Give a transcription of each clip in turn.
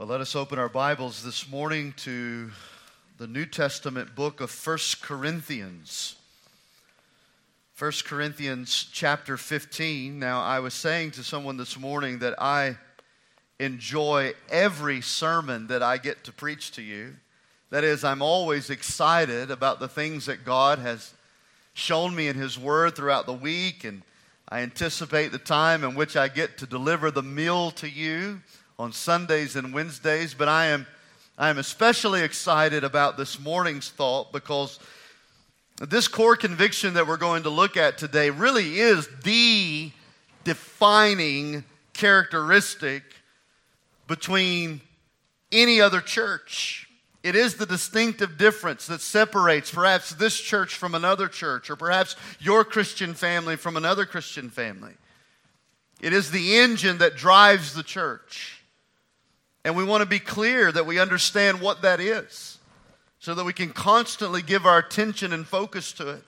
Well, let us open our Bibles this morning to the New Testament book of First Corinthians. First Corinthians chapter 15. Now, I was saying to someone this morning that I enjoy every sermon that I get to preach to you. That is, I'm always excited about the things that God has shown me in His Word throughout the week, and I anticipate the time in which I get to deliver the meal to you on Sundays and Wednesdays. But I am, I am especially excited about this morning's thought because this core conviction that we're going to look at today really is the defining characteristic between any other church. It is the distinctive difference that separates perhaps this church from another church, or perhaps your Christian family from another Christian family. It is the engine that drives the church. And we want to be clear that we understand what that is so that we can constantly give our attention and focus to it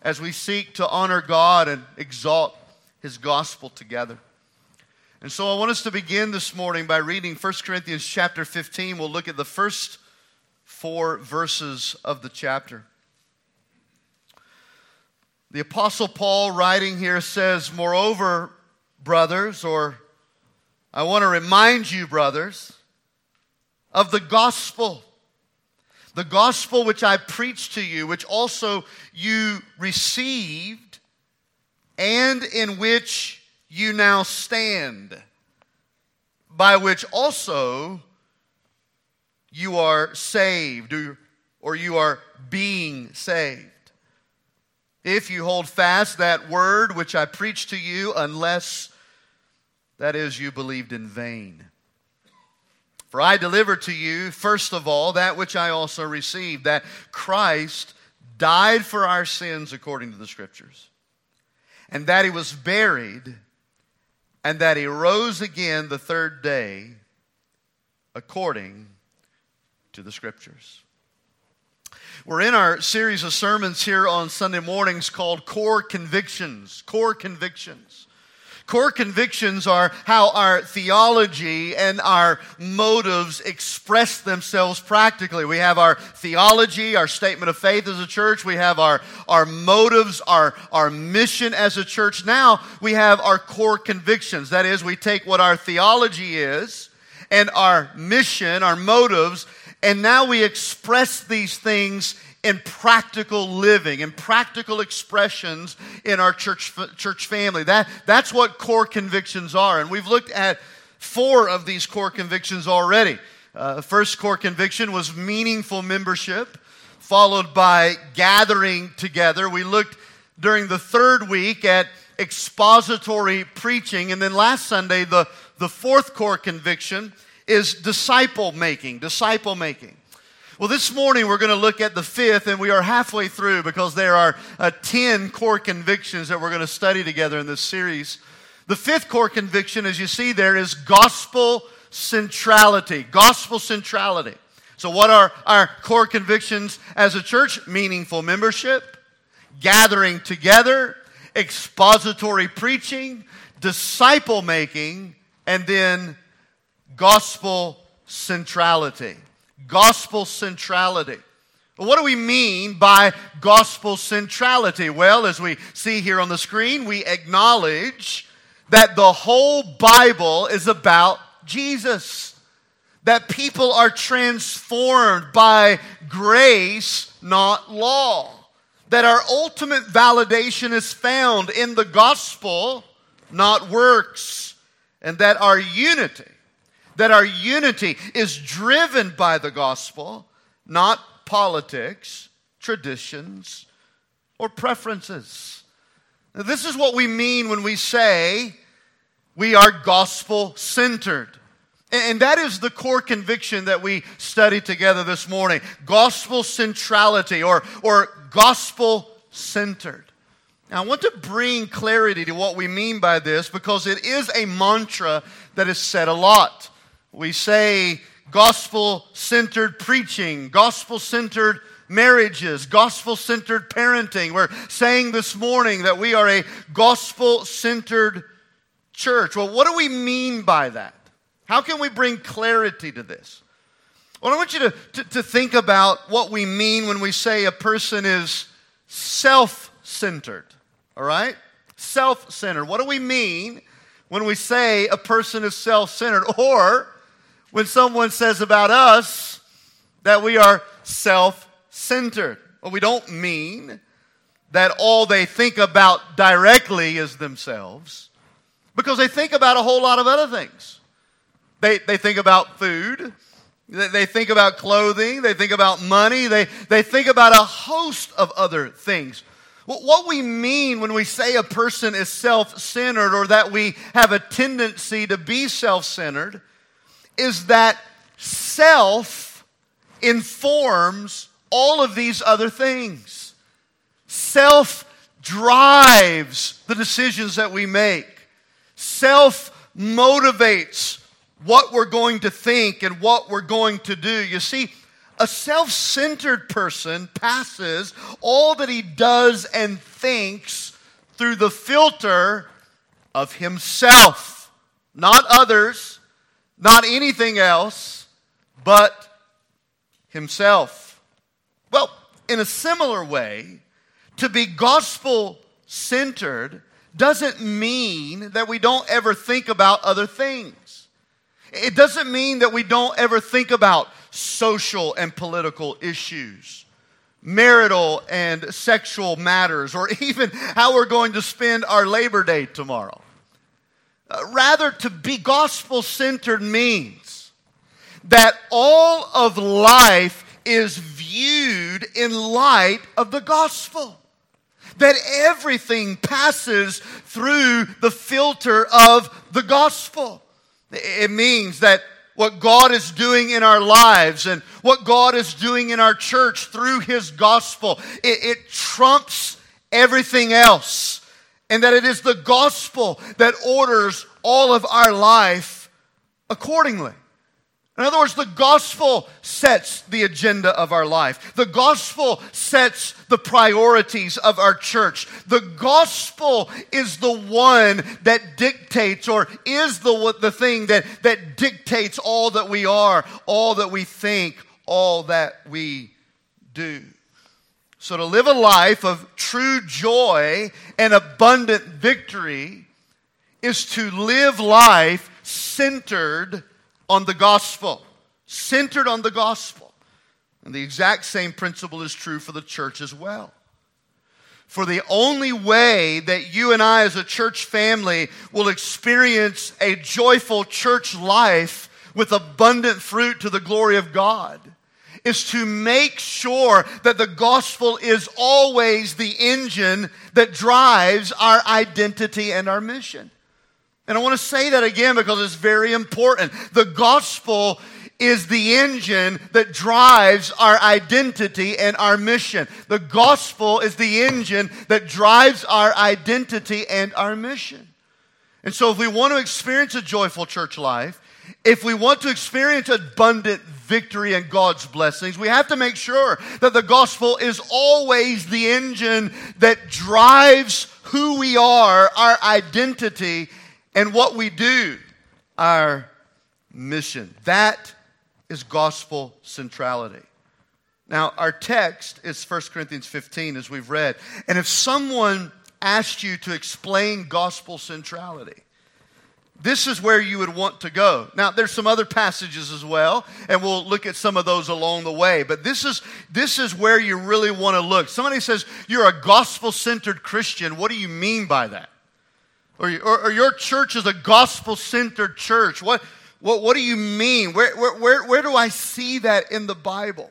as we seek to honor God and exalt His gospel together. And so I want us to begin this morning by reading 1 Corinthians chapter 15. We'll look at the first four verses of the chapter. The Apostle Paul, writing here, says, Moreover, brothers, or I want to remind you, brothers, of the gospel. The gospel which I preached to you, which also you received, and in which you now stand, by which also you are saved, or you are being saved. If you hold fast that word which I preached to you, unless that is, you believed in vain. For I delivered to you, first of all, that which I also received, that Christ died for our sins according to the Scriptures, and that he was buried and that he rose again the third day according to the scriptures. We're in our series of sermons here on Sunday mornings called Core Convictions. Core Convictions. Core convictions are how our theology and our motives express themselves practically. We have our theology, our statement of faith as a church. We have our, our motives, our, our mission as a church. Now we have our core convictions. That is, we take what our theology is and our mission, our motives, and now we express these things in practical living, and practical expressions in our church, church family. That, that's what core convictions are. And we've looked at four of these core convictions already. Uh, first core conviction was meaningful membership, followed by gathering together. We looked during the third week at expository preaching. And then last Sunday, the, the fourth core conviction is disciple making. Disciple making. Well, this morning we're going to look at the fifth, and we are halfway through because there are uh, 10 core convictions that we're going to study together in this series. The fifth core conviction, as you see there, is gospel centrality. Gospel centrality. So, what are our core convictions as a church? Meaningful membership, gathering together, expository preaching, disciple making, and then gospel centrality gospel centrality. What do we mean by gospel centrality? Well, as we see here on the screen, we acknowledge that the whole Bible is about Jesus. That people are transformed by grace, not law. That our ultimate validation is found in the gospel, not works. And that our unity that our unity is driven by the gospel, not politics, traditions, or preferences. Now, this is what we mean when we say we are gospel centered. And that is the core conviction that we studied together this morning gospel centrality or, or gospel centered. Now, I want to bring clarity to what we mean by this because it is a mantra that is said a lot. We say gospel centered preaching, gospel centered marriages, gospel centered parenting. We're saying this morning that we are a gospel centered church. Well, what do we mean by that? How can we bring clarity to this? Well, I want you to, to, to think about what we mean when we say a person is self centered. All right? Self centered. What do we mean when we say a person is self centered? Or when someone says about us that we are self centered? Well, we don't mean that all they think about directly is themselves because they think about a whole lot of other things. They, they think about food, they, they think about clothing, they think about money, they, they think about a host of other things. What we mean when we say a person is self centered or that we have a tendency to be self centered is that self informs all of these other things. Self drives the decisions that we make. Self motivates what we're going to think and what we're going to do. You see, a self centered person passes all that he does and thinks through the filter of himself, not others, not anything else, but himself. Well, in a similar way, to be gospel centered doesn't mean that we don't ever think about other things. It doesn't mean that we don't ever think about social and political issues, marital and sexual matters, or even how we're going to spend our Labor Day tomorrow. Uh, rather, to be gospel centered means that all of life is viewed in light of the gospel. That everything passes through the filter of the gospel. It means that what God is doing in our lives and what God is doing in our church through His gospel, it, it trumps everything else and that it is the gospel that orders all of our life accordingly. In other words, the gospel sets the agenda of our life. The gospel sets the priorities of our church. The gospel is the one that dictates or is the, the thing that, that dictates all that we are, all that we think, all that we do. So, to live a life of true joy and abundant victory is to live life centered on the gospel. Centered on the gospel. And the exact same principle is true for the church as well. For the only way that you and I, as a church family, will experience a joyful church life with abundant fruit to the glory of God is to make sure that the gospel is always the engine that drives our identity and our mission. And I want to say that again because it's very important. The gospel is the engine that drives our identity and our mission. The gospel is the engine that drives our identity and our mission. And so, if we want to experience a joyful church life, if we want to experience abundant victory and God's blessings, we have to make sure that the gospel is always the engine that drives who we are, our identity, and what we do, our mission. That is gospel centrality. Now, our text is 1 Corinthians 15, as we've read. And if someone asked you to explain gospel centrality, this is where you would want to go. Now, there's some other passages as well, and we'll look at some of those along the way. But this is, this is where you really want to look. Somebody says, You're a gospel centered Christian. What do you mean by that? Or, or, or your church is a gospel centered church. What, what, what do you mean? Where, where, where, where do I see that in the Bible?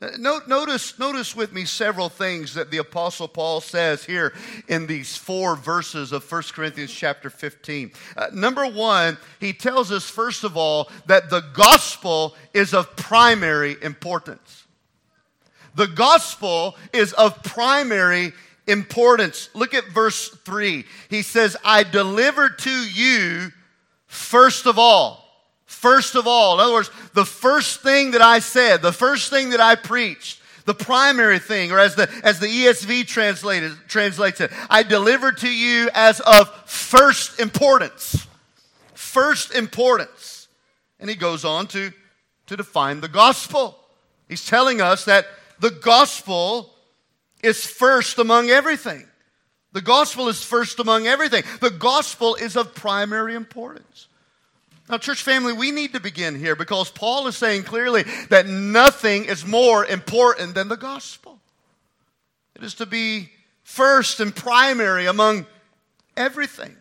Notice, notice with me several things that the Apostle Paul says here in these four verses of 1 Corinthians chapter 15. Uh, number one, he tells us, first of all, that the gospel is of primary importance. The gospel is of primary importance. Look at verse 3. He says, I delivered to you first of all. First of all. In other words, the first thing that I said, the first thing that I preached, the primary thing, or as the, as the ESV translated, translates it, I delivered to you as of first importance first importance. And he goes on to, to define the gospel. He's telling us that the gospel is first among everything. The gospel is first among everything. The gospel is of primary importance. Now, church family, we need to begin here because Paul is saying clearly that nothing is more important than the gospel. It is to be first and primary among everything.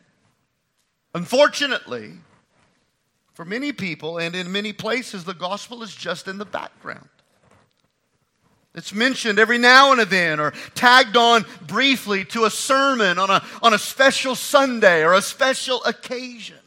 Unfortunately, for many people and in many places, the gospel is just in the background. It's mentioned every now and then or tagged on briefly to a sermon on a, on a special Sunday or a special occasion.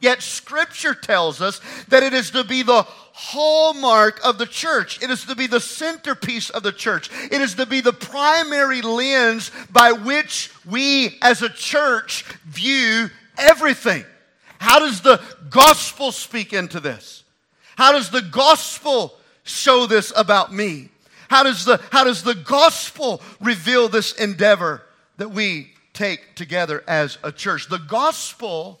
Yet Scripture tells us that it is to be the hallmark of the church. It is to be the centerpiece of the church. It is to be the primary lens by which we as a church view everything. How does the gospel speak into this? How does the gospel show this about me? How does the, how does the gospel reveal this endeavor that we take together as a church? The gospel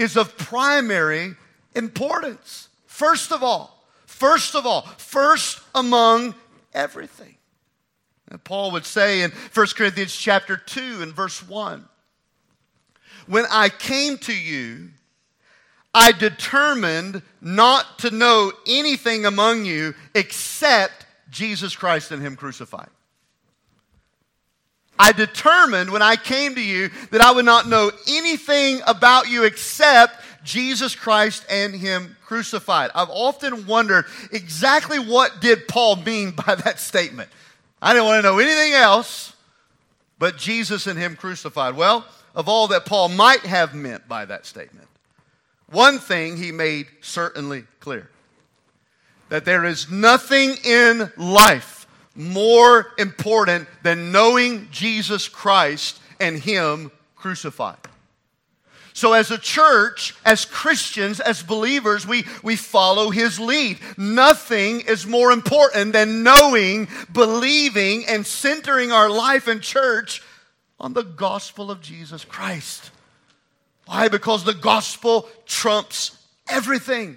is of primary importance. First of all, first of all, first among everything. And Paul would say in 1 Corinthians chapter 2 and verse 1 When I came to you, I determined not to know anything among you except Jesus Christ and Him crucified. I determined when I came to you that I would not know anything about you except Jesus Christ and Him crucified. I've often wondered exactly what did Paul mean by that statement. I didn't want to know anything else but Jesus and Him crucified. Well, of all that Paul might have meant by that statement, one thing he made certainly clear that there is nothing in life more important than knowing Jesus Christ and Him crucified. So, as a church, as Christians, as believers, we, we follow his lead. Nothing is more important than knowing, believing, and centering our life and church on the gospel of Jesus Christ. Why? Because the gospel trumps everything.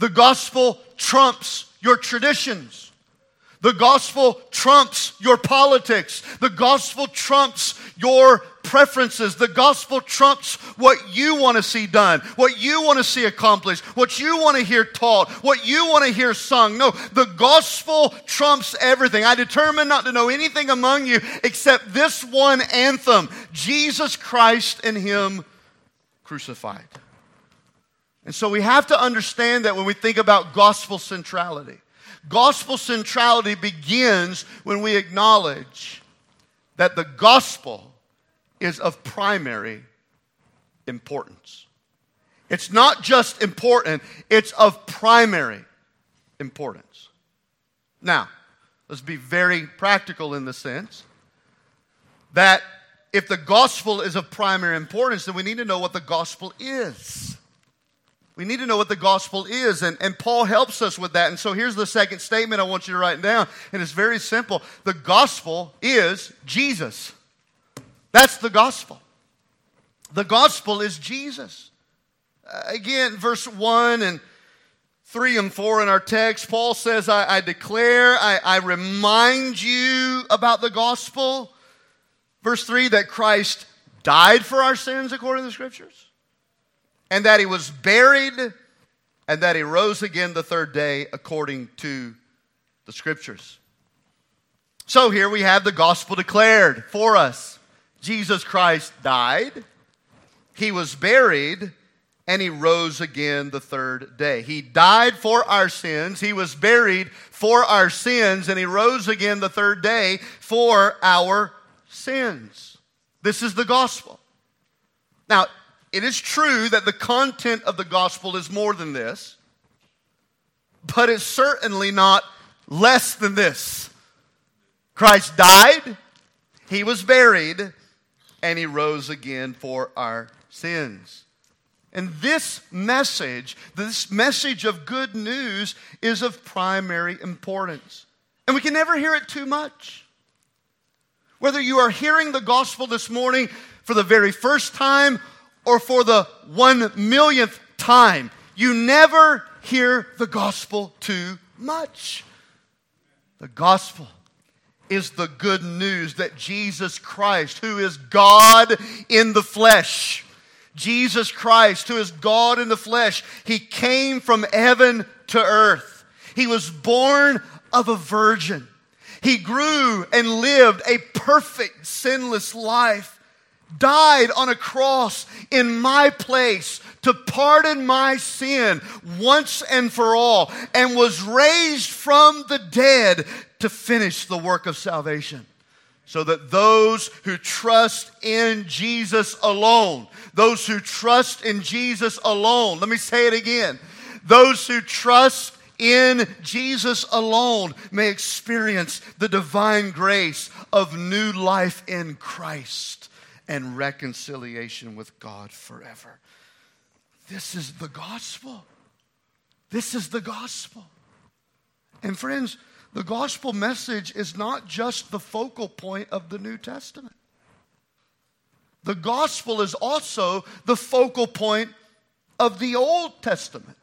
The gospel trumps your traditions. The gospel trumps your politics. The gospel trumps your preferences. The gospel trumps what you want to see done, what you want to see accomplished, what you want to hear taught, what you want to hear sung. No, the gospel trumps everything. I determined not to know anything among you except this one anthem Jesus Christ and Him crucified. And so we have to understand that when we think about gospel centrality. Gospel centrality begins when we acknowledge that the gospel is of primary importance. It's not just important, it's of primary importance. Now, let's be very practical in the sense that if the gospel is of primary importance, then we need to know what the gospel is. We need to know what the gospel is, and, and Paul helps us with that. And so here's the second statement I want you to write down, and it's very simple. The gospel is Jesus. That's the gospel. The gospel is Jesus. Uh, again, verse 1 and 3 and 4 in our text, Paul says, I, I declare, I, I remind you about the gospel. Verse 3 that Christ died for our sins according to the scriptures and that he was buried, and that he rose again the third day according to the scriptures. So here we have the gospel declared for us. Jesus Christ died, he was buried, and he rose again the third day. He died for our sins, he was buried for our sins, and he rose again the third day for our sins. This is the gospel. Now, it is true that the content of the gospel is more than this, but it's certainly not less than this. Christ died, he was buried, and he rose again for our sins. And this message, this message of good news, is of primary importance. And we can never hear it too much. Whether you are hearing the gospel this morning for the very first time or for the one millionth time, you never hear the gospel too much. The gospel is the good news that Jesus Christ, who is God in the flesh, Jesus Christ, who is God in the flesh, he came from heaven to earth. He was born of a virgin. He grew and lived a perfect, sinless life, died on a cross in my place to pardon my sin once and for all, and was raised from the dead to finish the work of salvation. So that those who trust in Jesus alone, those who trust in Jesus alone, let me say it again, those who trust in Jesus alone may experience the divine grace of new life in Christ and reconciliation with God forever. This is the gospel. This is the gospel. And friends, the gospel message is not just the focal point of the New Testament. The gospel is also the focal point of the Old Testament.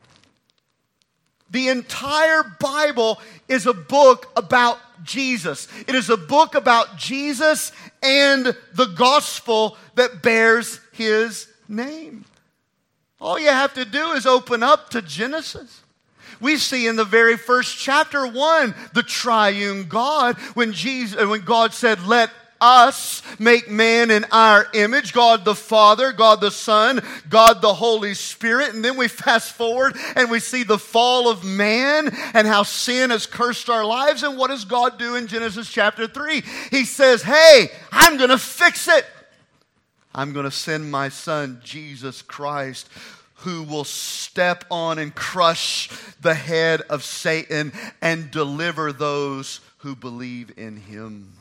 The entire Bible is a book about Jesus. It is a book about Jesus and the gospel that bears his name. All you have to do is open up to Genesis. We see in the very first chapter one the triune God when Jesus when God said let us make man in our image God the Father, God the Son, God the Holy Spirit. And then we fast forward and we see the fall of man and how sin has cursed our lives. And what does God do in Genesis chapter 3? He says, Hey, I'm going to fix it. I'm going to send my son, Jesus Christ, who will step on and crush the head of Satan and deliver those who believe in him.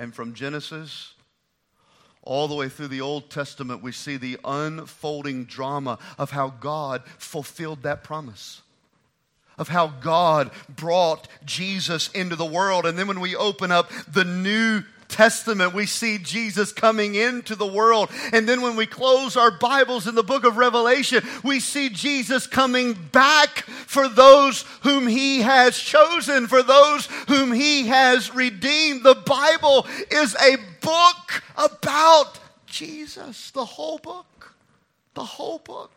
And from Genesis all the way through the Old Testament, we see the unfolding drama of how God fulfilled that promise. Of how God brought Jesus into the world. And then when we open up the New Testament, we see Jesus coming into the world. And then when we close our Bibles in the book of Revelation, we see Jesus coming back for those whom he has chosen, for those whom he has redeemed. The Bible is a book about Jesus, the whole book. The whole book.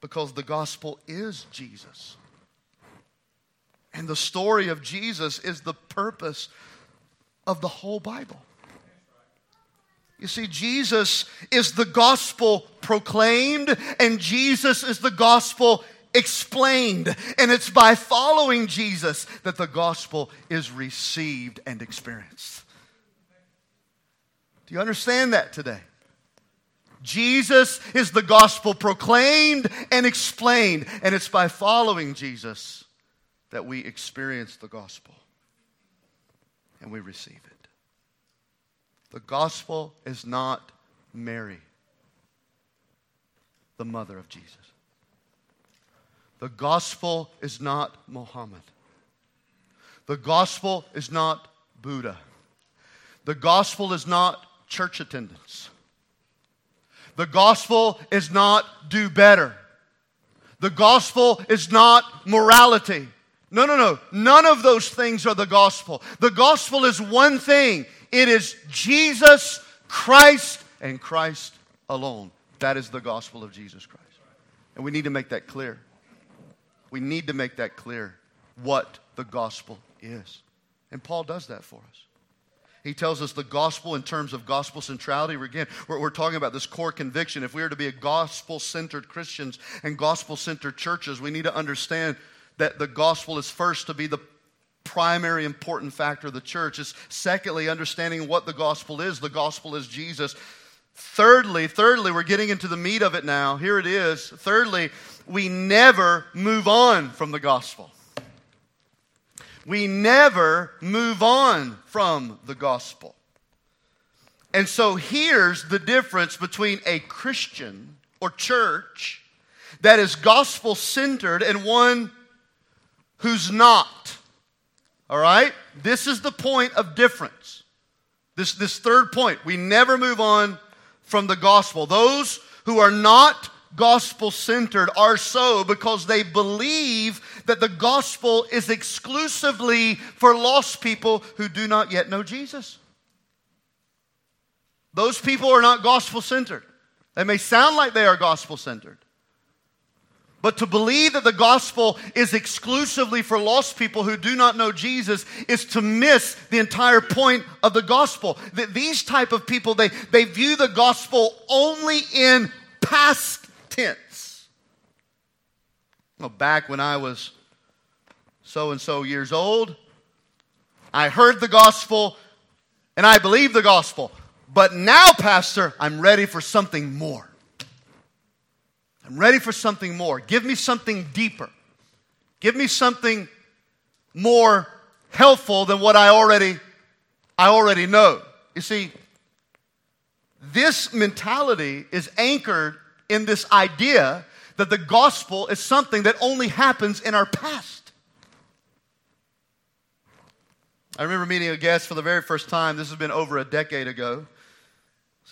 Because the gospel is Jesus. And the story of Jesus is the purpose of the whole Bible. You see, Jesus is the gospel proclaimed, and Jesus is the gospel explained. And it's by following Jesus that the gospel is received and experienced. Do you understand that today? Jesus is the gospel proclaimed and explained, and it's by following Jesus that we experience the gospel and we receive it. The gospel is not Mary, the mother of Jesus. The gospel is not Muhammad. The gospel is not Buddha. The gospel is not church attendance. The gospel is not do better. The gospel is not morality. No, no, no. None of those things are the gospel. The gospel is one thing it is Jesus Christ and Christ alone. That is the gospel of Jesus Christ. And we need to make that clear. We need to make that clear what the gospel is. And Paul does that for us. He tells us the gospel in terms of gospel centrality. Again, we're, we're talking about this core conviction. If we are to be a gospel centered Christians and gospel centered churches, we need to understand that the gospel is first to be the primary important factor of the church is secondly understanding what the gospel is. The gospel is jesus. Thirdly thirdly we're getting into the meat of it now. Here it is. Thirdly we never move on from the gospel. We never move on from the gospel. And so here's the difference between a christian or church that is gospel centered and one who's not. All right? This is the point of difference. This, this third point. We never move on from the gospel. Those who are not gospel centered are so because they believe that the gospel is exclusively for lost people who do not yet know Jesus. Those people are not gospel centered. They may sound like they are gospel centered. But to believe that the gospel is exclusively for lost people who do not know Jesus is to miss the entire point of the gospel. That these type of people, they, they view the gospel only in past tense. Well, back when I was so and so years old, I heard the gospel and I believed the gospel. But now, Pastor, I'm ready for something more. I'm ready for something more. Give me something deeper. Give me something more helpful than what I already I already know. You see, this mentality is anchored in this idea that the gospel is something that only happens in our past. I remember meeting a guest for the very first time. This has been over a decade ago.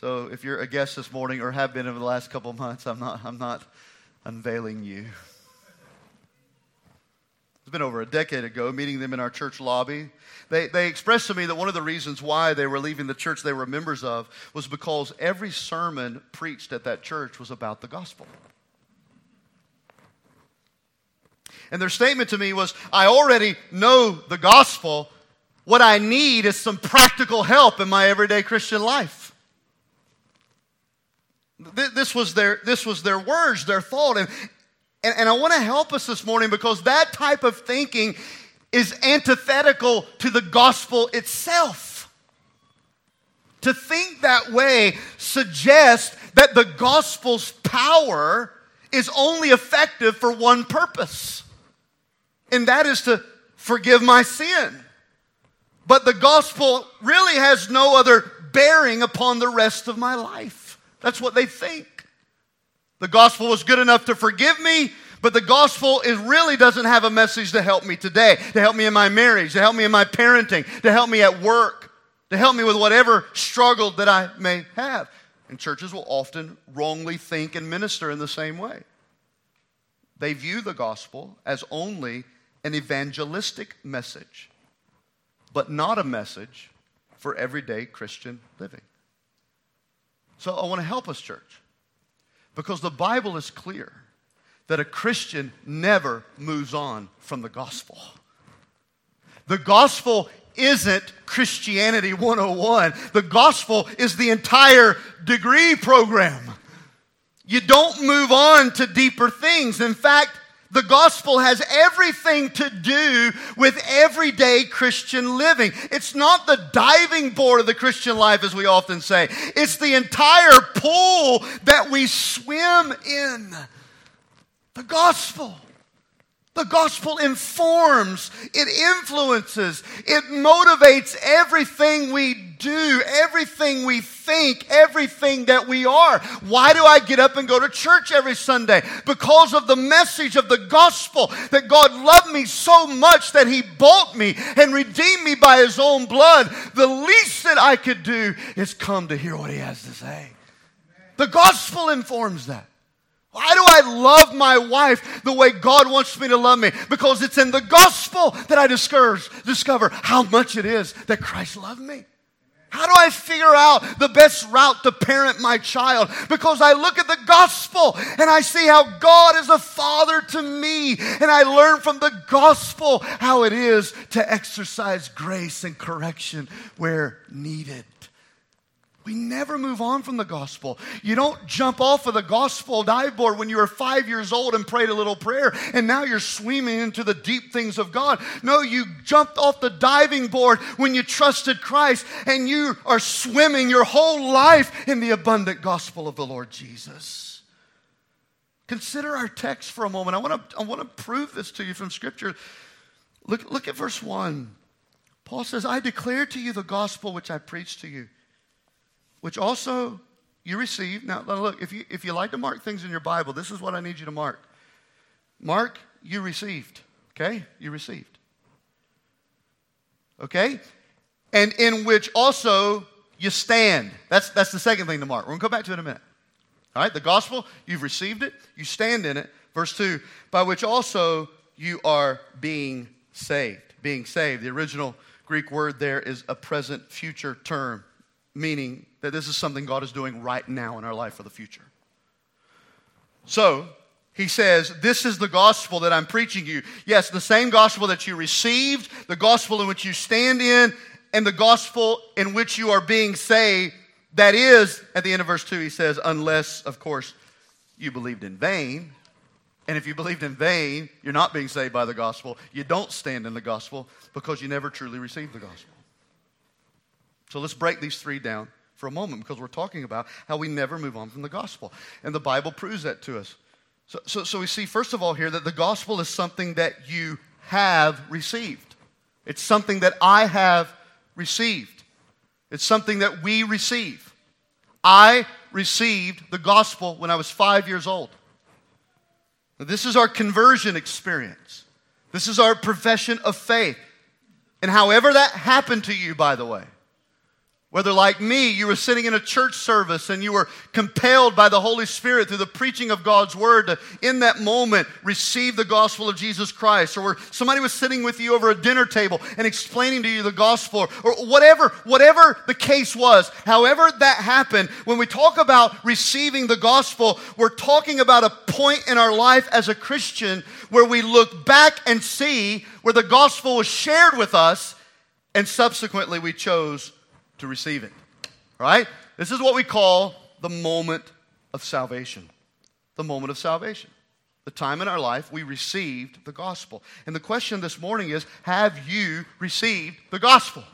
So if you're a guest this morning or have been over the last couple months, I'm not, I'm not unveiling you. It's been over a decade ago, meeting them in our church lobby. They, they expressed to me that one of the reasons why they were leaving the church they were members of was because every sermon preached at that church was about the gospel. And their statement to me was I already know the gospel. What I need is some practical help in my everyday Christian life. This was their, this was their words, their thought. And, and, and I want to help us this morning because that type of thinking is antithetical to the gospel itself. To think that way suggests that the gospel's power is only effective for one purpose, and that is to forgive my sin. But the gospel really has no other bearing upon the rest of my life. That's what they think. The gospel was good enough to forgive me, but the gospel is really doesn't have a message to help me today, to help me in my marriage, to help me in my parenting, to help me at work, to help me with whatever struggle that I may have. And churches will often wrongly think and minister in the same way. They view the gospel as only an evangelistic message, but not a message for everyday Christian living. So I want to help us, church, because the Bible is clear that a Christian never moves on from the gospel. The gospel isn't Christianity 101. The gospel is the entire degree program. You don't move on to deeper things. In fact, the gospel has everything to do with everyday Christian living. It's not the diving board of the Christian life, as we often say, it's the entire pool that we swim in. The gospel. The gospel informs, it influences, it motivates everything we do, everything we think, everything that we are. Why do I get up and go to church every Sunday? Because of the message of the gospel that God loved me so much that He bought me and redeemed me by His own blood. The least that I could do is come to hear what He has to say. The gospel informs that. Why do I love my wife the way God wants me to love me? Because it's in the gospel that I discover, how much it is that Christ loved me. How do I figure out the best route to parent my child? Because I look at the gospel and I see how God is a father to me. And I learn from the gospel how it is to exercise grace and correction where needed. We never move on from the gospel. You don't jump off of the gospel dive board when you were five years old and prayed a little prayer and now you're swimming into the deep things of God. No, you jumped off the diving board when you trusted Christ and you are swimming your whole life in the abundant gospel of the Lord Jesus. Consider our text for a moment. I want to, I want to prove this to you from Scripture. Look, look at verse 1. Paul says, I declare to you the gospel which I preached to you which also you received. Now, look, if you, if you like to mark things in your Bible, this is what I need you to mark. Mark, you received. Okay? You received. Okay? And in which also you stand. That's, that's the second thing to mark. We're going to come back to it in a minute. All right, the gospel, you've received it, you stand in it. Verse 2 by which also you are being saved. Being saved. The original Greek word there is a present future term, meaning that this is something God is doing right now in our life for the future. So, he says, This is the gospel that I'm preaching you. Yes, the same gospel that you received, the gospel in which you stand in, and the gospel in which you are being saved. That is, at the end of verse 2, he says, Unless, of course, you believed in vain. And if you believed in vain, you're not being saved by the gospel. You don't stand in the gospel because you never truly received the gospel. So let's break these three down for a moment because we're talking about how we never move on from the gospel. And the Bible proves that to us. So, so, so we see, first of all, here that the gospel is something that you have received. It's something that I have received. It's something that we receive. I received the gospel when I was five years old. This is our conversion experience. This is our profession of faith. And however that happened to you, by the way, whether, like me, you were sitting in a church service and you were compelled by the Holy Spirit through the preaching of God's Word to, in that moment, receive the gospel of Jesus Christ, or where somebody was sitting with you over a dinner table and explaining to you the gospel, or whatever, whatever the case was, however that happened, when we talk about receiving the gospel, we're talking about a point in our life as a Christian where we look back and see where the gospel was shared with us, and subsequently we chose to receive it. Right? This is what we call the moment of salvation. The moment of salvation. The time in our life we received the gospel. And the question this morning is Have you received the gospel?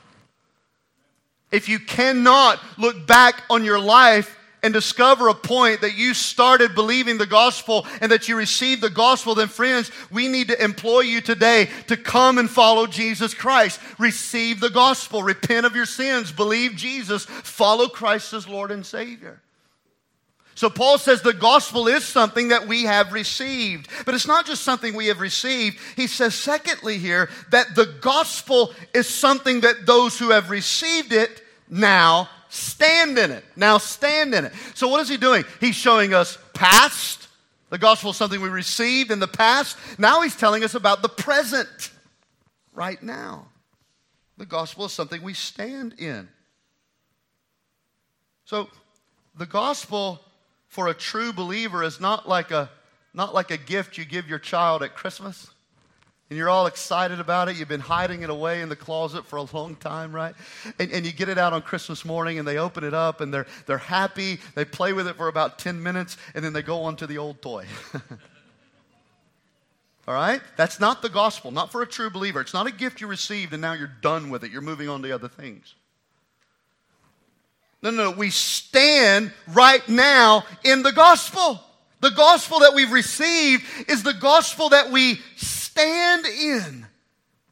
If you cannot look back on your life and discover a point that you started believing the gospel and that you received the gospel, then, friends, we need to employ you today to come and follow Jesus Christ. Receive the gospel, repent of your sins, believe Jesus, follow Christ as Lord and Savior. So Paul says the gospel is something that we have received. But it's not just something we have received. He says, secondly, here, that the gospel is something that those who have received it now stand in it. Now stand in it. So, what is he doing? He's showing us past. The gospel is something we received in the past. Now he's telling us about the present, right now. The gospel is something we stand in. So, the gospel for a true believer is not like a, not like a gift you give your child at Christmas and you're all excited about it. You've been hiding it away in the closet for a long time, right? And, and you get it out on Christmas morning and they open it up and they're, they're happy. They play with it for about 10 minutes and then they go on to the old toy. all right? That's not the gospel, not for a true believer. It's not a gift you received and now you're done with it. You're moving on to other things. No, no, no. We stand right now in the gospel. The gospel that we've received is the gospel that we stand in.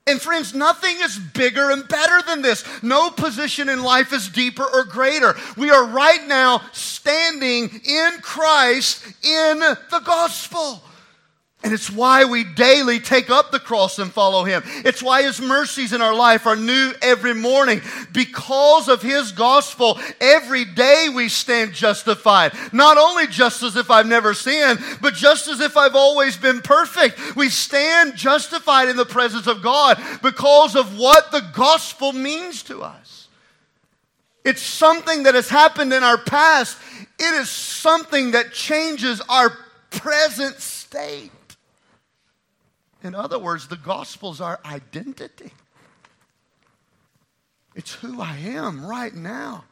And friends, nothing is bigger and better than this. No position in life is deeper or greater. We are right now standing in Christ in the gospel. And it's why we daily take up the cross and follow Him. It's why His mercies in our life are new every morning. Because of His gospel, every day we stand justified. Not only just as if I've never sinned, but just as if I've always been perfect. We stand justified in the presence of God because of what the gospel means to us. It's something that has happened in our past, it is something that changes our present state. In other words, the gospel's our identity. It's who I am right now.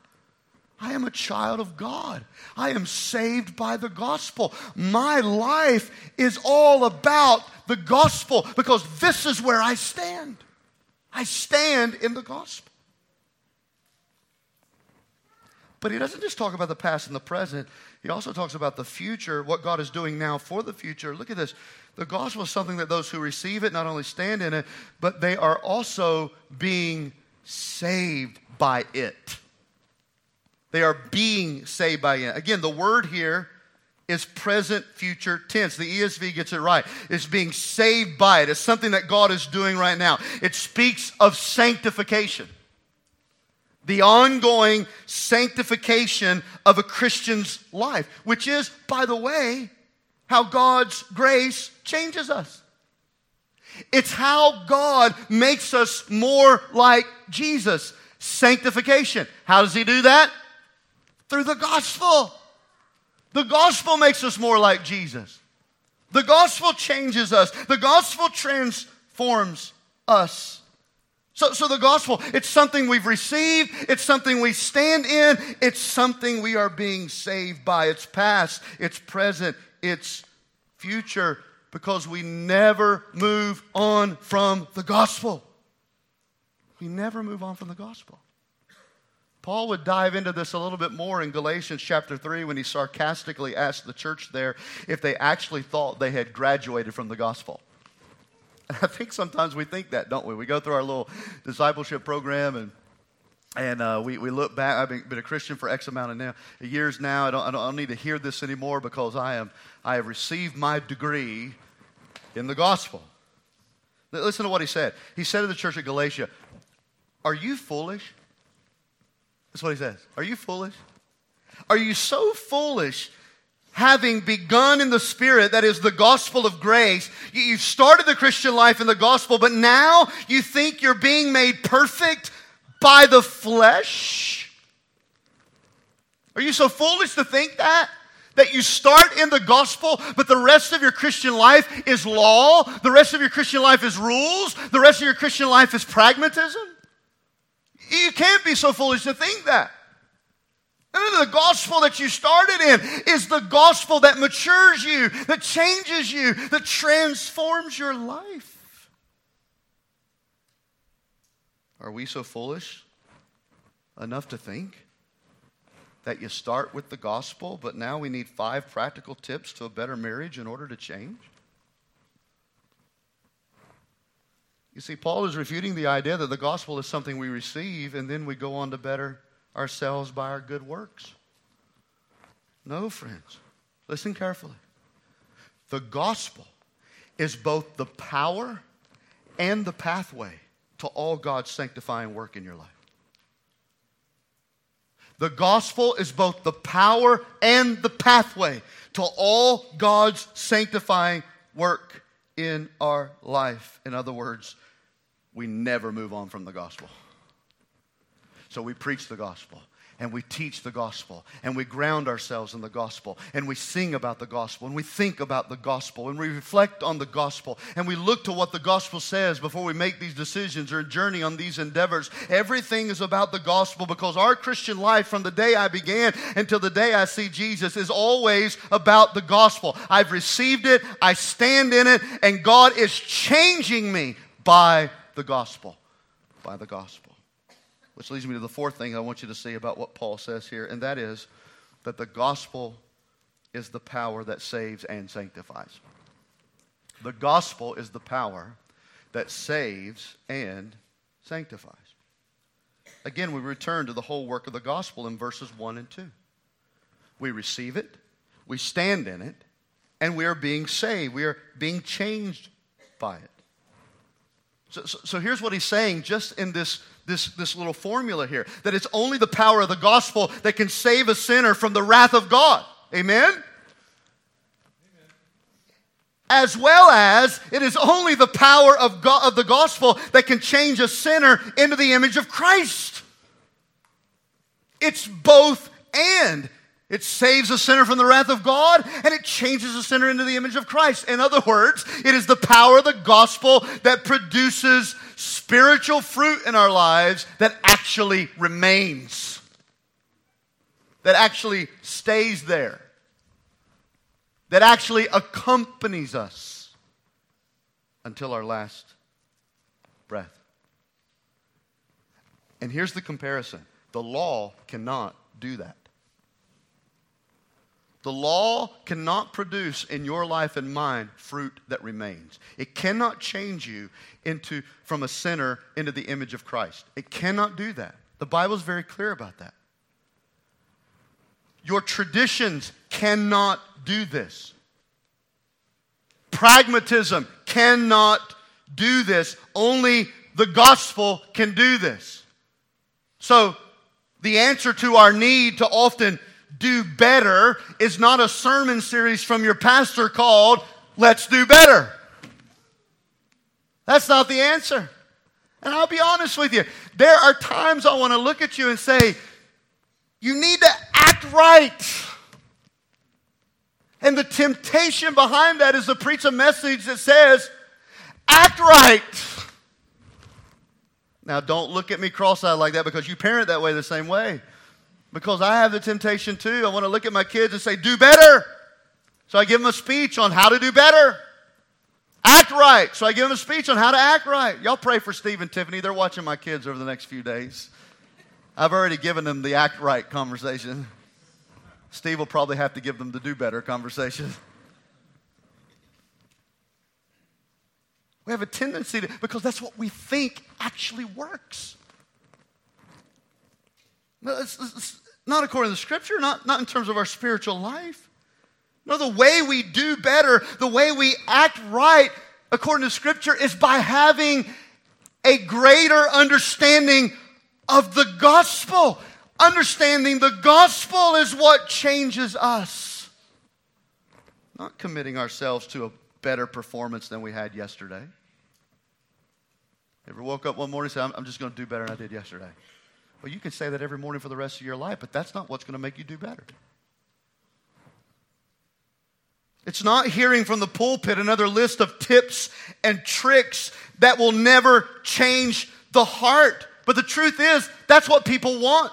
I am a child of God. I am saved by the gospel. My life is all about the gospel because this is where I stand. I stand in the gospel. But he doesn't just talk about the past and the present, he also talks about the future, what God is doing now for the future. Look at this. The gospel is something that those who receive it not only stand in it, but they are also being saved by it. They are being saved by it. Again, the word here is present future tense. The ESV gets it right. It's being saved by it. It's something that God is doing right now. It speaks of sanctification. the ongoing sanctification of a Christian's life, which is, by the way, how God's grace changes us. It's how God makes us more like Jesus. Sanctification. How does He do that? Through the gospel. The gospel makes us more like Jesus. The gospel changes us. The gospel transforms us. So, so the gospel, it's something we've received, it's something we stand in, it's something we are being saved by. It's past, it's present, it's future, because we never move on from the gospel. We never move on from the gospel. Paul would dive into this a little bit more in Galatians chapter 3 when he sarcastically asked the church there if they actually thought they had graduated from the gospel. I think sometimes we think that, don't we? We go through our little discipleship program and and uh, we, we look back. I've been, been, a Christian for X amount of now, years now. I don't, I don't need to hear this anymore because I, am, I have received my degree in the gospel. Listen to what he said. He said to the church at Galatia, Are you foolish? That's what he says. Are you foolish? Are you so foolish having begun in the Spirit, that is the gospel of grace? you've started the Christian life in the gospel, but now you think you're being made perfect by the flesh? Are you so foolish to think that? That you start in the gospel, but the rest of your Christian life is law, the rest of your Christian life is rules, the rest of your Christian life is pragmatism? You can't be so foolish to think that. And the gospel that you started in is the gospel that matures you, that changes you, that transforms your life. Are we so foolish enough to think that you start with the gospel, but now we need five practical tips to a better marriage in order to change? You see, Paul is refuting the idea that the gospel is something we receive and then we go on to better ourselves by our good works. No, friends. Listen carefully. The gospel is both the power and the pathway to all God's sanctifying work in your life. The gospel is both the power and the pathway to all God's sanctifying work in our life. In other words, we never move on from the gospel. So we preach the gospel and we teach the gospel and we ground ourselves in the gospel and we sing about the gospel and we think about the gospel and we reflect on the gospel and we look to what the gospel says before we make these decisions or journey on these endeavors. Everything is about the gospel because our Christian life from the day I began until the day I see Jesus is always about the gospel. I've received it, I stand in it, and God is changing me by the gospel. By the gospel. Which leads me to the fourth thing I want you to see about what Paul says here, and that is that the gospel is the power that saves and sanctifies. The gospel is the power that saves and sanctifies. Again, we return to the whole work of the gospel in verses 1 and 2. We receive it, we stand in it, and we are being saved. We are being changed by it. So, so, so, here's what he's saying just in this, this, this little formula here that it's only the power of the gospel that can save a sinner from the wrath of God. Amen? Amen? As well as it is only the power of, of the gospel that can change a sinner into the image of Christ. It's both and. It saves a sinner from the wrath of God and it changes a sinner into the image of Christ. In other words, it is the power of the gospel that produces spiritual fruit in our lives that actually remains, that actually stays there, that actually accompanies us until our last breath. And here's the comparison the law cannot do that. The law cannot produce in your life and mine fruit that remains. It cannot change you into from a sinner into the image of Christ. It cannot do that. The Bible is very clear about that. Your traditions cannot do this. Pragmatism cannot do this. Only the gospel can do this. So, The answer to our need to often do better is not a sermon series from your pastor called Let's Do Better. That's not the answer. And I'll be honest with you, there are times I want to look at you and say, You need to act right. And the temptation behind that is to preach a message that says, Act right. Now, don't look at me cross eyed like that because you parent that way the same way. Because I have the temptation too. I want to look at my kids and say, Do better. So I give them a speech on how to do better. Act right. So I give them a speech on how to act right. Y'all pray for Steve and Tiffany. They're watching my kids over the next few days. I've already given them the act right conversation. Steve will probably have to give them the do better conversation. We have a tendency to, because that's what we think actually works. It's, it's not according to the scripture, not, not in terms of our spiritual life. No, the way we do better, the way we act right, according to scripture, is by having a greater understanding of the gospel. Understanding the gospel is what changes us. Not committing ourselves to a better performance than we had yesterday. Ever woke up one morning and said, I'm, I'm just going to do better than I did yesterday? Well, you can say that every morning for the rest of your life, but that's not what's going to make you do better. It's not hearing from the pulpit another list of tips and tricks that will never change the heart. But the truth is, that's what people want.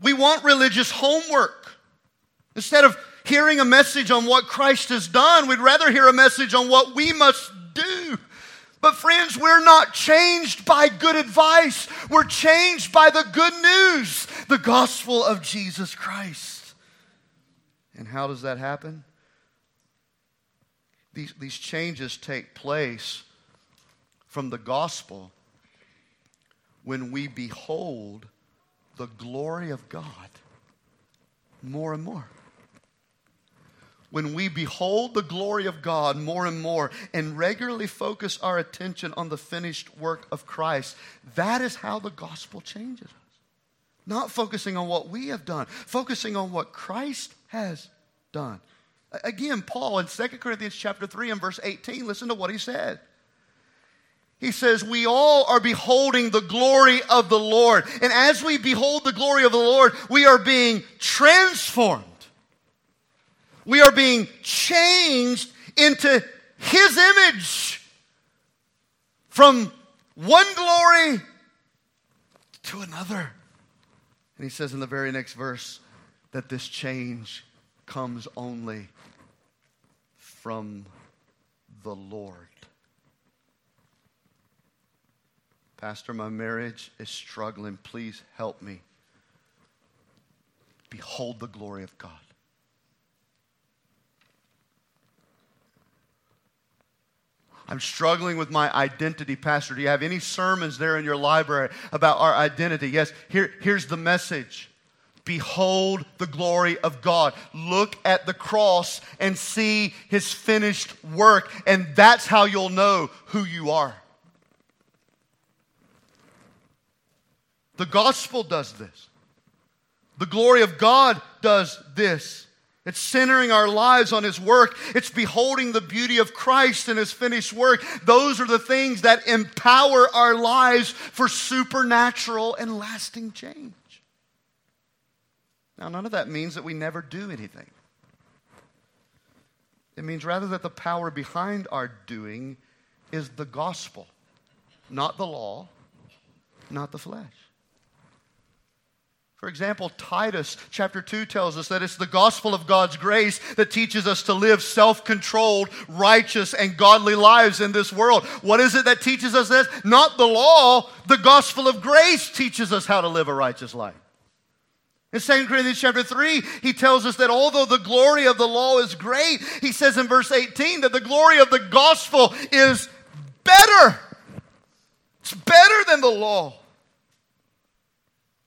We want religious homework. Instead of hearing a message on what Christ has done, we'd rather hear a message on what we must do. But, friends, we're not changed by good advice. We're changed by the good news, the gospel of Jesus Christ. And how does that happen? These, these changes take place from the gospel when we behold the glory of God more and more. When we behold the glory of God more and more and regularly focus our attention on the finished work of Christ, that is how the gospel changes us. Not focusing on what we have done, focusing on what Christ has done. Again, Paul in 2 Corinthians chapter 3 and verse 18, listen to what he said. He says, We all are beholding the glory of the Lord. And as we behold the glory of the Lord, we are being transformed. We are being changed into His image from one glory to another. And he says in the very next verse that this change comes only from the Lord. Pastor, my marriage is struggling. Please help me. Behold the glory of God. I'm struggling with my identity, Pastor. Do you have any sermons there in your library about our identity? Yes, here, here's the message Behold the glory of God. Look at the cross and see his finished work, and that's how you'll know who you are. The gospel does this. The glory of God does this. It's centering our lives on His work. It's beholding the beauty of Christ and His finished work. Those are the things that empower our lives for supernatural and lasting change. Now, none of that means that we never do anything. It means rather that the power behind our doing is the gospel, not the law, not the flesh. For example, Titus chapter 2 tells us that it's the gospel of God's grace that teaches us to live self controlled, righteous, and godly lives in this world. What is it that teaches us this? Not the law, the gospel of grace teaches us how to live a righteous life. In 2 Corinthians chapter 3, he tells us that although the glory of the law is great, he says in verse 18 that the glory of the gospel is better. It's better than the law.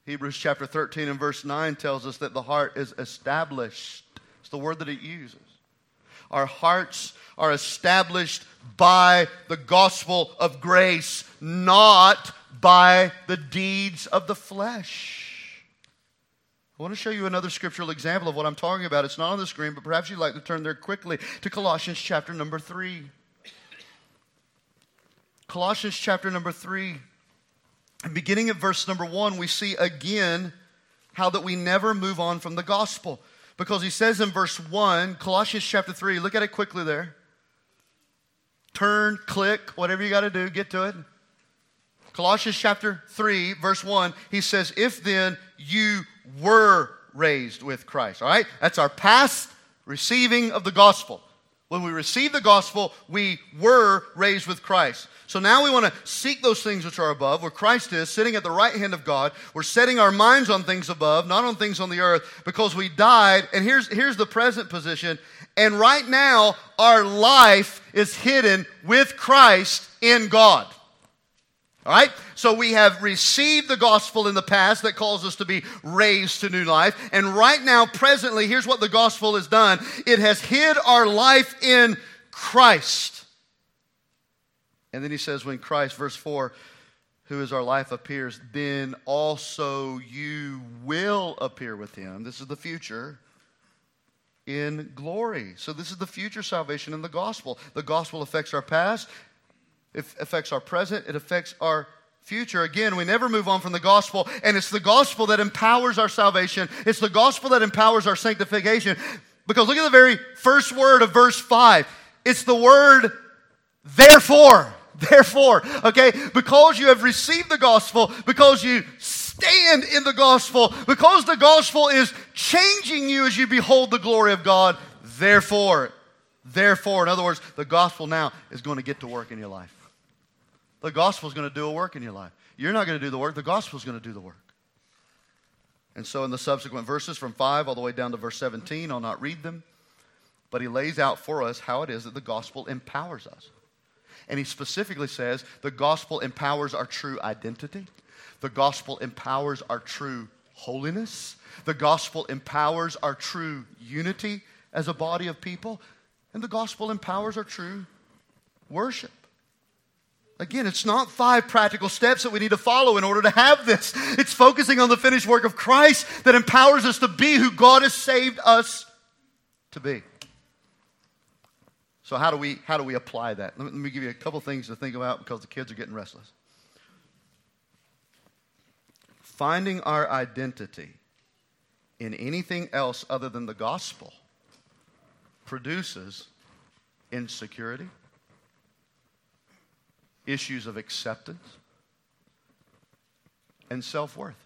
Hebrews chapter 13 and verse 9 tells us that the heart is established. It's the word that it uses. Our hearts are established by the gospel of grace, not by the deeds of the flesh. I want to show you another scriptural example of what I'm talking about. It's not on the screen, but perhaps you'd like to turn there quickly to Colossians chapter number 3. Colossians chapter number 3. Beginning at verse number 1, we see again how that we never move on from the gospel. Because he says in verse 1, Colossians chapter 3, look at it quickly there. Turn, click, whatever you got to do, get to it. Colossians chapter 3, verse 1, he says, If then you were raised with Christ. All right? That's our past receiving of the gospel. When we receive the gospel, we were raised with Christ. So now we want to seek those things which are above, where Christ is, sitting at the right hand of God. We're setting our minds on things above, not on things on the earth, because we died. And here's, here's the present position. And right now, our life is hidden with Christ in God. All right? So we have received the gospel in the past that calls us to be raised to new life. And right now, presently, here's what the gospel has done it has hid our life in Christ. And then he says, when Christ, verse 4, who is our life appears, then also you will appear with him. This is the future in glory. So, this is the future salvation in the gospel. The gospel affects our past, it affects our present, it affects our future. Again, we never move on from the gospel, and it's the gospel that empowers our salvation. It's the gospel that empowers our sanctification. Because look at the very first word of verse 5. It's the word therefore. Therefore, okay, because you have received the gospel, because you stand in the gospel, because the gospel is changing you as you behold the glory of God, therefore, therefore, in other words, the gospel now is going to get to work in your life. The gospel is going to do a work in your life. You're not going to do the work, the gospel is going to do the work. And so, in the subsequent verses from 5 all the way down to verse 17, I'll not read them, but he lays out for us how it is that the gospel empowers us. And he specifically says the gospel empowers our true identity, the gospel empowers our true holiness, the gospel empowers our true unity as a body of people, and the gospel empowers our true worship. Again, it's not five practical steps that we need to follow in order to have this. It's focusing on the finished work of Christ that empowers us to be who God has saved us to be. So how do we how do we apply that? Let me, let me give you a couple things to think about because the kids are getting restless. Finding our identity in anything else other than the gospel produces insecurity issues of acceptance and self worth.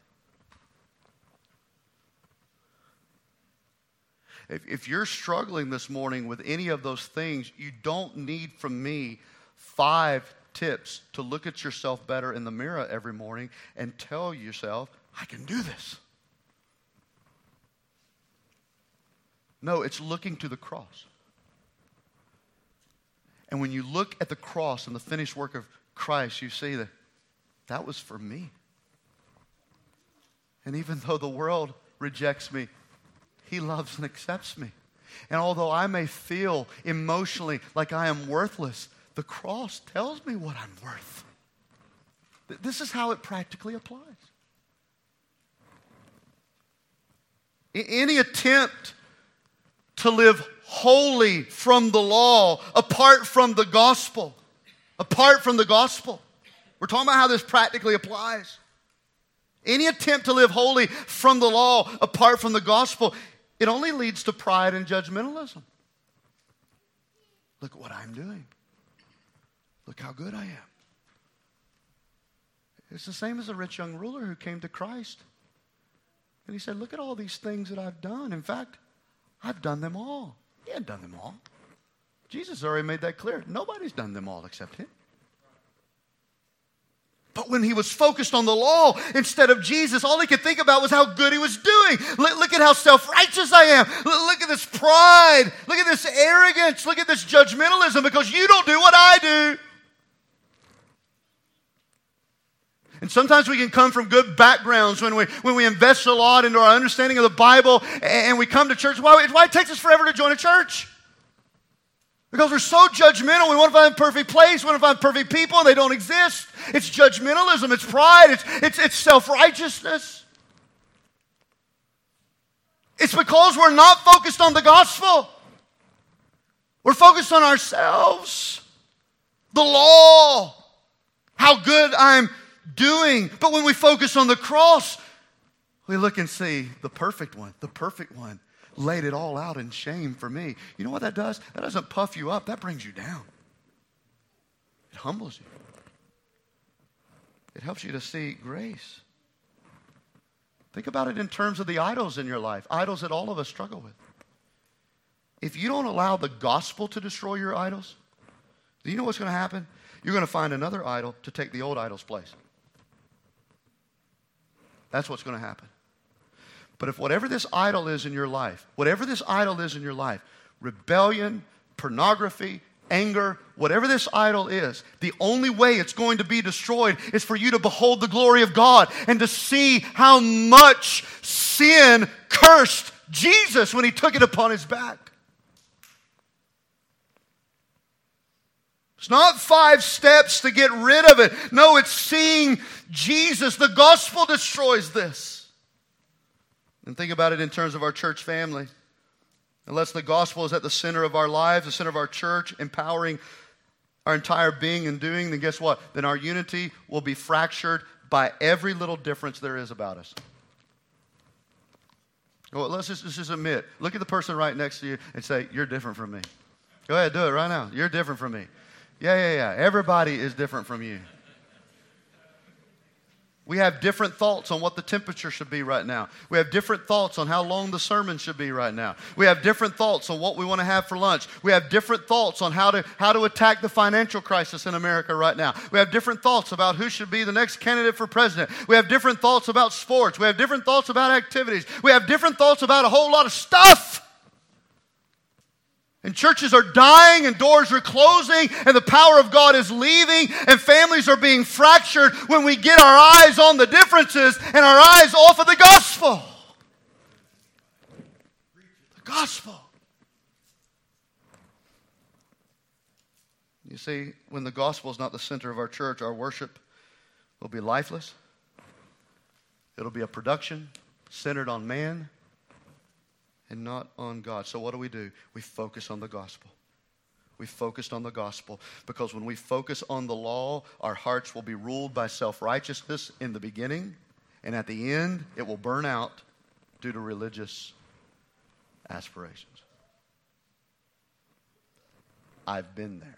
If, if you're struggling this morning with any of those things, you don't need from me five tips to look at yourself better in the mirror every morning and tell yourself, I can do this. No, it's looking to the cross. And when you look at the cross and the finished work of Christ, you see that that was for me. And even though the world rejects me, He loves and accepts me. And although I may feel emotionally like I am worthless, the cross tells me what I'm worth. This is how it practically applies. Any attempt to live wholly from the law, apart from the gospel. Apart from the gospel. We're talking about how this practically applies. Any attempt to live wholly from the law, apart from the gospel, it only leads to pride and judgmentalism. Look at what I'm doing. Look how good I am. It's the same as a rich young ruler who came to Christ. And he said, Look at all these things that I've done. In fact, I've done them all. He hadn't done them all. Jesus already made that clear. Nobody's done them all except him. But when he was focused on the law instead of Jesus, all he could think about was how good he was doing. Look, at how self righteous I am. Look, look at this pride. Look at this arrogance. Look at this judgmentalism because you don't do what I do. And sometimes we can come from good backgrounds when we, when we invest a lot into our understanding of the Bible and we come to church. Why, why it takes us forever to join a church? Because we're so judgmental. We want to find a perfect place. We want to find perfect people, and they don't exist. It's judgmentalism. It's pride. It's, it's, it's self righteousness. It's because we're not focused on the gospel. We're focused on ourselves, the law, how good I'm doing. But when we focus on the cross, we look and see the perfect one, the perfect one laid it all out in shame for me. You know what that does? That doesn't puff you up, that brings you down. It humbles you, it helps you to see grace. Think about it in terms of the idols in your life, idols that all of us struggle with. If you don't allow the gospel to destroy your idols, do you know what's going to happen? You're going to find another idol to take the old idol's place. That's what's going to happen. But if whatever this idol is in your life, whatever this idol is in your life, rebellion, pornography, anger, whatever this idol is, the only way it's going to be destroyed is for you to behold the glory of God and to see how much sin cursed Jesus when he took it upon his back. It's not five steps to get rid of it. No, it's seeing Jesus. The gospel destroys this. And think about it in terms of our church family. Unless the gospel is at the center of our lives, the center of our church, empowering our entire being and doing, then guess what? Then our unity will be fractured by every little difference there is about us. Well, let's just, let's just admit. Look at the person right next to you and say, You're different from me. Go ahead, do it right now. You're different from me. Yeah, yeah, yeah. Everybody is different from you. We have different thoughts on what the temperature should be right now. We have different thoughts on how long the sermon should be right now. We have different thoughts on what we want to have for lunch. We have different thoughts on how to, how to attack the financial crisis in America right now. We have different thoughts about who should be the next candidate for president. We have different thoughts about sports. We have different thoughts about activities. We have different thoughts about a whole lot of stuff. And churches are dying, and doors are closing, and the power of God is leaving, and families are being fractured when we get our eyes on the differences and our eyes off of the gospel. The gospel. You see, when the gospel is not the center of our church, our worship will be lifeless. It'll be a production centered on man and not on God. So, what do we do? We focus on the gospel. We focused on the gospel because when we focus on the law, our hearts will be ruled by self righteousness in the beginning, and at the end, it will burn out due to religious aspirations. I've been there.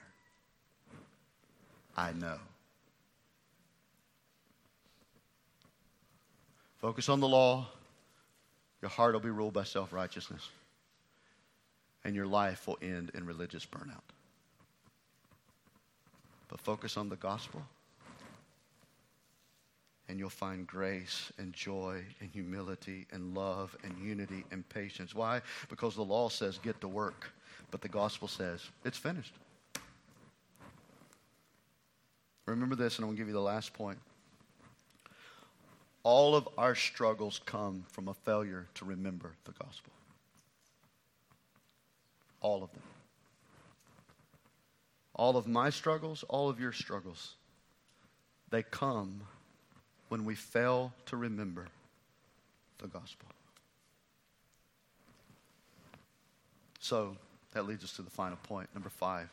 I know. Focus on the law, your heart will be ruled by self righteousness, and your life will end in religious burnout. But focus on the gospel, and you'll find grace and joy and humility and love and unity and patience. Why? Because the law says get to work, but the gospel says it's finished. Remember this, and I'm going to give you the last point all of our struggles come from a failure to remember the gospel. All of them. All of my struggles, all of your struggles, they come when we fail to remember the gospel. So that leads us to the final point, number five.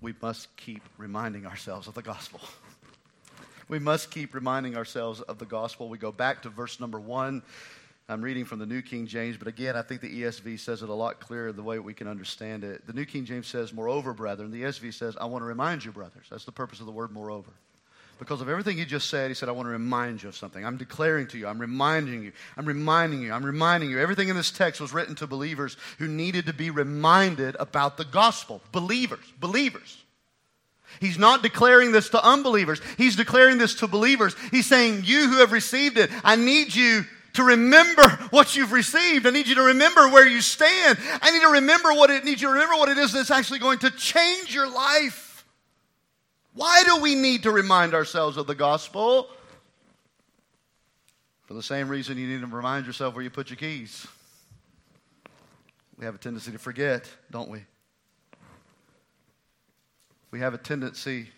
We must keep reminding ourselves of the gospel. we must keep reminding ourselves of the gospel. We go back to verse number one. I'm reading from the New King James, but again, I think the ESV says it a lot clearer the way we can understand it. The New King James says, Moreover, brethren. The ESV says, I want to remind you, brothers. That's the purpose of the word moreover. Because of everything he just said, he said, I want to remind you of something. I'm declaring to you, I'm reminding you, I'm reminding you, I'm reminding you. Everything in this text was written to believers who needed to be reminded about the gospel. Believers, believers. He's not declaring this to unbelievers. He's declaring this to believers. He's saying, You who have received it, I need you to remember what you've received. I need you to remember where you stand. I need to remember what it need you to remember what it is that's actually going to change your life. Why do we need to remind ourselves of the gospel? For the same reason you need to remind yourself where you put your keys. We have a tendency to forget, don't we? We have a tendency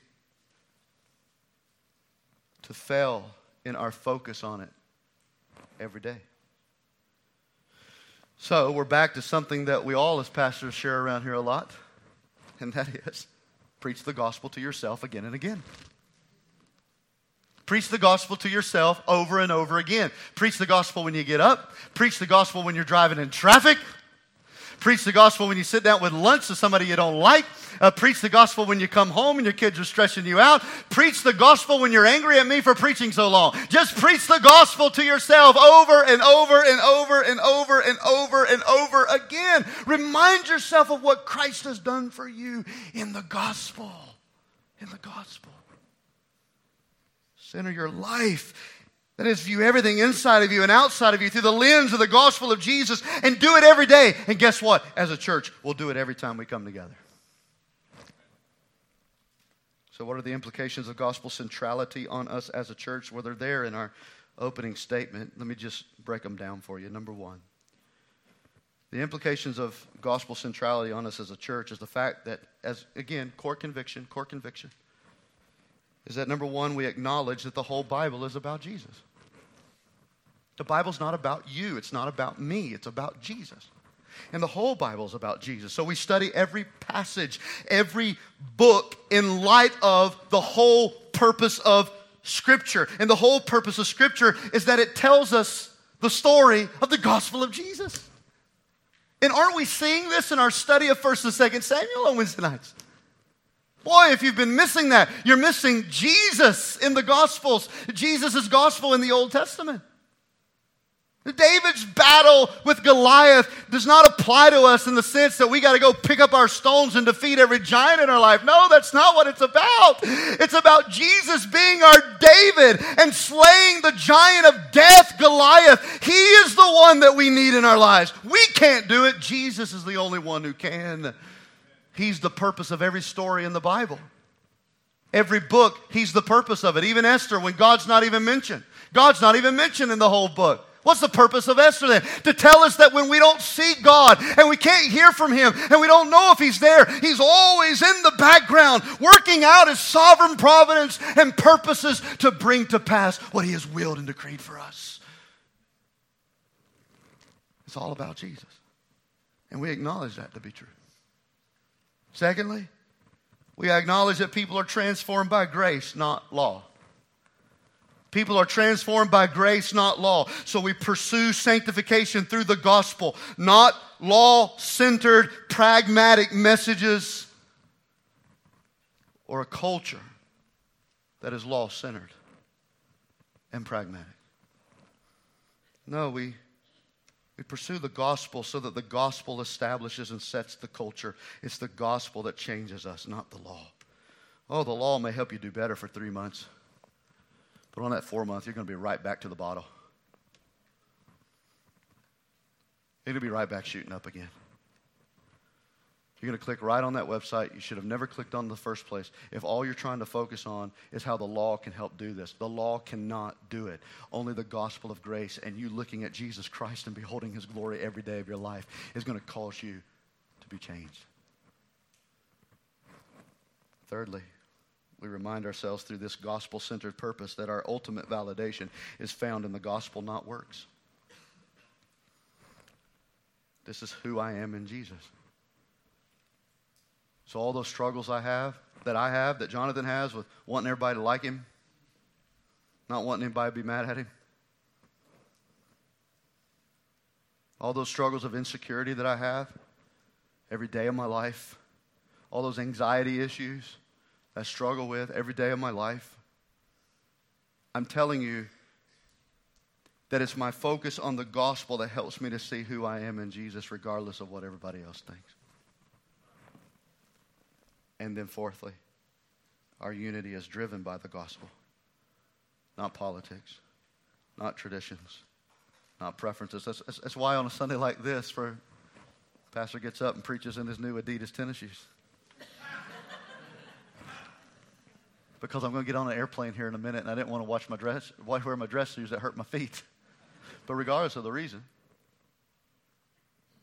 to fail in our focus on it every day. So we're back to something that we all, as pastors, share around here a lot, and that is preach the gospel to yourself again and again. Preach the gospel to yourself over and over again. Preach the gospel when you get up. Preach the gospel when you're driving in traffic. Preach the gospel when you sit down with lunch to somebody you don't like. Uh, preach the gospel when you come home and your kids are stressing you out. Preach the gospel when you're angry at me for preaching so long. Just preach the gospel to yourself over and over and over and over and over and over again. Remind yourself of what Christ has done for you in the gospel. In the gospel. Center your life that is, view everything inside of you and outside of you through the lens of the gospel of Jesus and do it every day. And guess what? As a church, we'll do it every time we come together. So, what are the implications of gospel centrality on us as a church? Well, they're there in our opening statement. Let me just break them down for you. Number one, the implications of gospel centrality on us as a church is the fact that, as again, core conviction, core conviction, is that number one, we acknowledge that the whole Bible is about Jesus. The Bible's not about you, it's not about me, it's about Jesus. And the whole Bible is about Jesus. So we study every passage, every book in light of the whole purpose of Scripture. And the whole purpose of Scripture is that it tells us the story of the gospel of Jesus. And aren't we seeing this in our study of 1st and 2nd Samuel on Wednesday nights? Boy, if you've been missing that, you're missing Jesus in the Gospels, Jesus' gospel in the Old Testament. David's battle with Goliath does not apply to us in the sense that we got to go pick up our stones and defeat every giant in our life. No, that's not what it's about. It's about Jesus being our David and slaying the giant of death, Goliath. He is the one that we need in our lives. We can't do it. Jesus is the only one who can. He's the purpose of every story in the Bible. Every book, He's the purpose of it. Even Esther, when God's not even mentioned. God's not even mentioned in the whole book. What's the purpose of Esther then? To tell us that when we don't see God and we can't hear from Him and we don't know if He's there, He's always in the background working out His sovereign providence and purposes to bring to pass what He has willed and decreed for us. It's all about Jesus. And we acknowledge that to be true. Secondly, we acknowledge that people are transformed by grace, not law. People are transformed by grace, not law. So we pursue sanctification through the gospel, not law centered, pragmatic messages or a culture that is law centered and pragmatic. No, we, we pursue the gospel so that the gospel establishes and sets the culture. It's the gospel that changes us, not the law. Oh, the law may help you do better for three months. But on that four month, you're going to be right back to the bottle. You're going to be right back shooting up again. You're going to click right on that website you should have never clicked on in the first place if all you're trying to focus on is how the law can help do this. The law cannot do it. Only the gospel of grace and you looking at Jesus Christ and beholding his glory every day of your life is going to cause you to be changed. Thirdly, we remind ourselves through this gospel centered purpose that our ultimate validation is found in the gospel, not works. This is who I am in Jesus. So, all those struggles I have, that I have, that Jonathan has with wanting everybody to like him, not wanting anybody to be mad at him, all those struggles of insecurity that I have every day of my life, all those anxiety issues I struggle with every day of my life. I'm telling you that it's my focus on the gospel that helps me to see who I am in Jesus, regardless of what everybody else thinks. And then, fourthly, our unity is driven by the gospel, not politics, not traditions, not preferences. That's, that's, why on a Sunday like this, for pastor gets up and preaches in his new Adidas tennis shoes. Because I'm going to get on an airplane here in a minute and I didn't want to watch my dress, wear my dress shoes that hurt my feet. But regardless of the reason,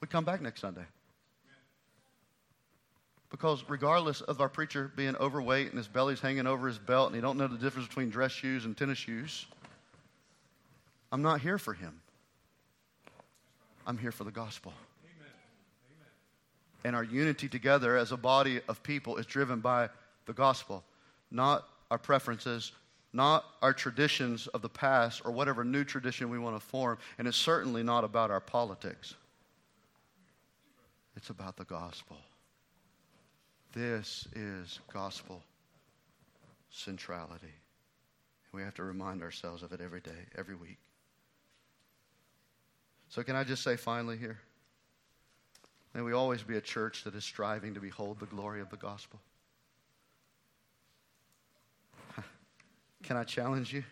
we come back next Sunday. Because regardless of our preacher being overweight and his belly's hanging over his belt and he don't know the difference between dress shoes and tennis shoes, I'm not here for him. I'm here for the gospel. Amen. Amen. And our unity together as a body of people is driven by the gospel, not our preferences, not our traditions of the past or whatever new tradition we want to form. And it's certainly not about our politics, it's about the gospel. This is gospel centrality. And we have to remind ourselves of it every day, every week. So, can I just say finally here? May we always be a church that is striving to behold the glory of the gospel. Can I challenge you?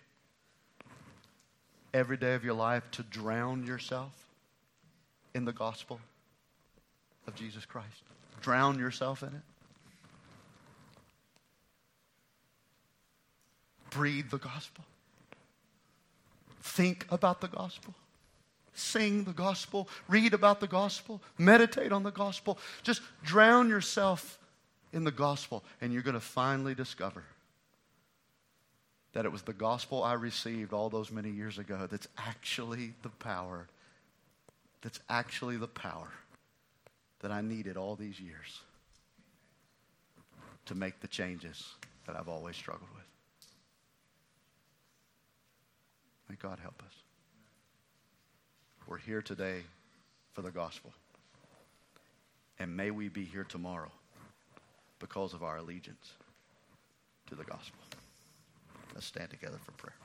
Every day of your life to drown yourself in the gospel of Jesus Christ. Drown yourself in it. Breathe the gospel. Think about the gospel sing the gospel, read about the gospel, meditate on the gospel. Just drown yourself in the gospel, and you're going to finally discover that it was the gospel I received all those many years ago that's actually the power, that's actually the power that I needed all these years to make the changes that I've always struggled with. May God help us. We're here today for the gospel. And may we be here tomorrow because of our allegiance to the gospel. Let's stand together for prayer.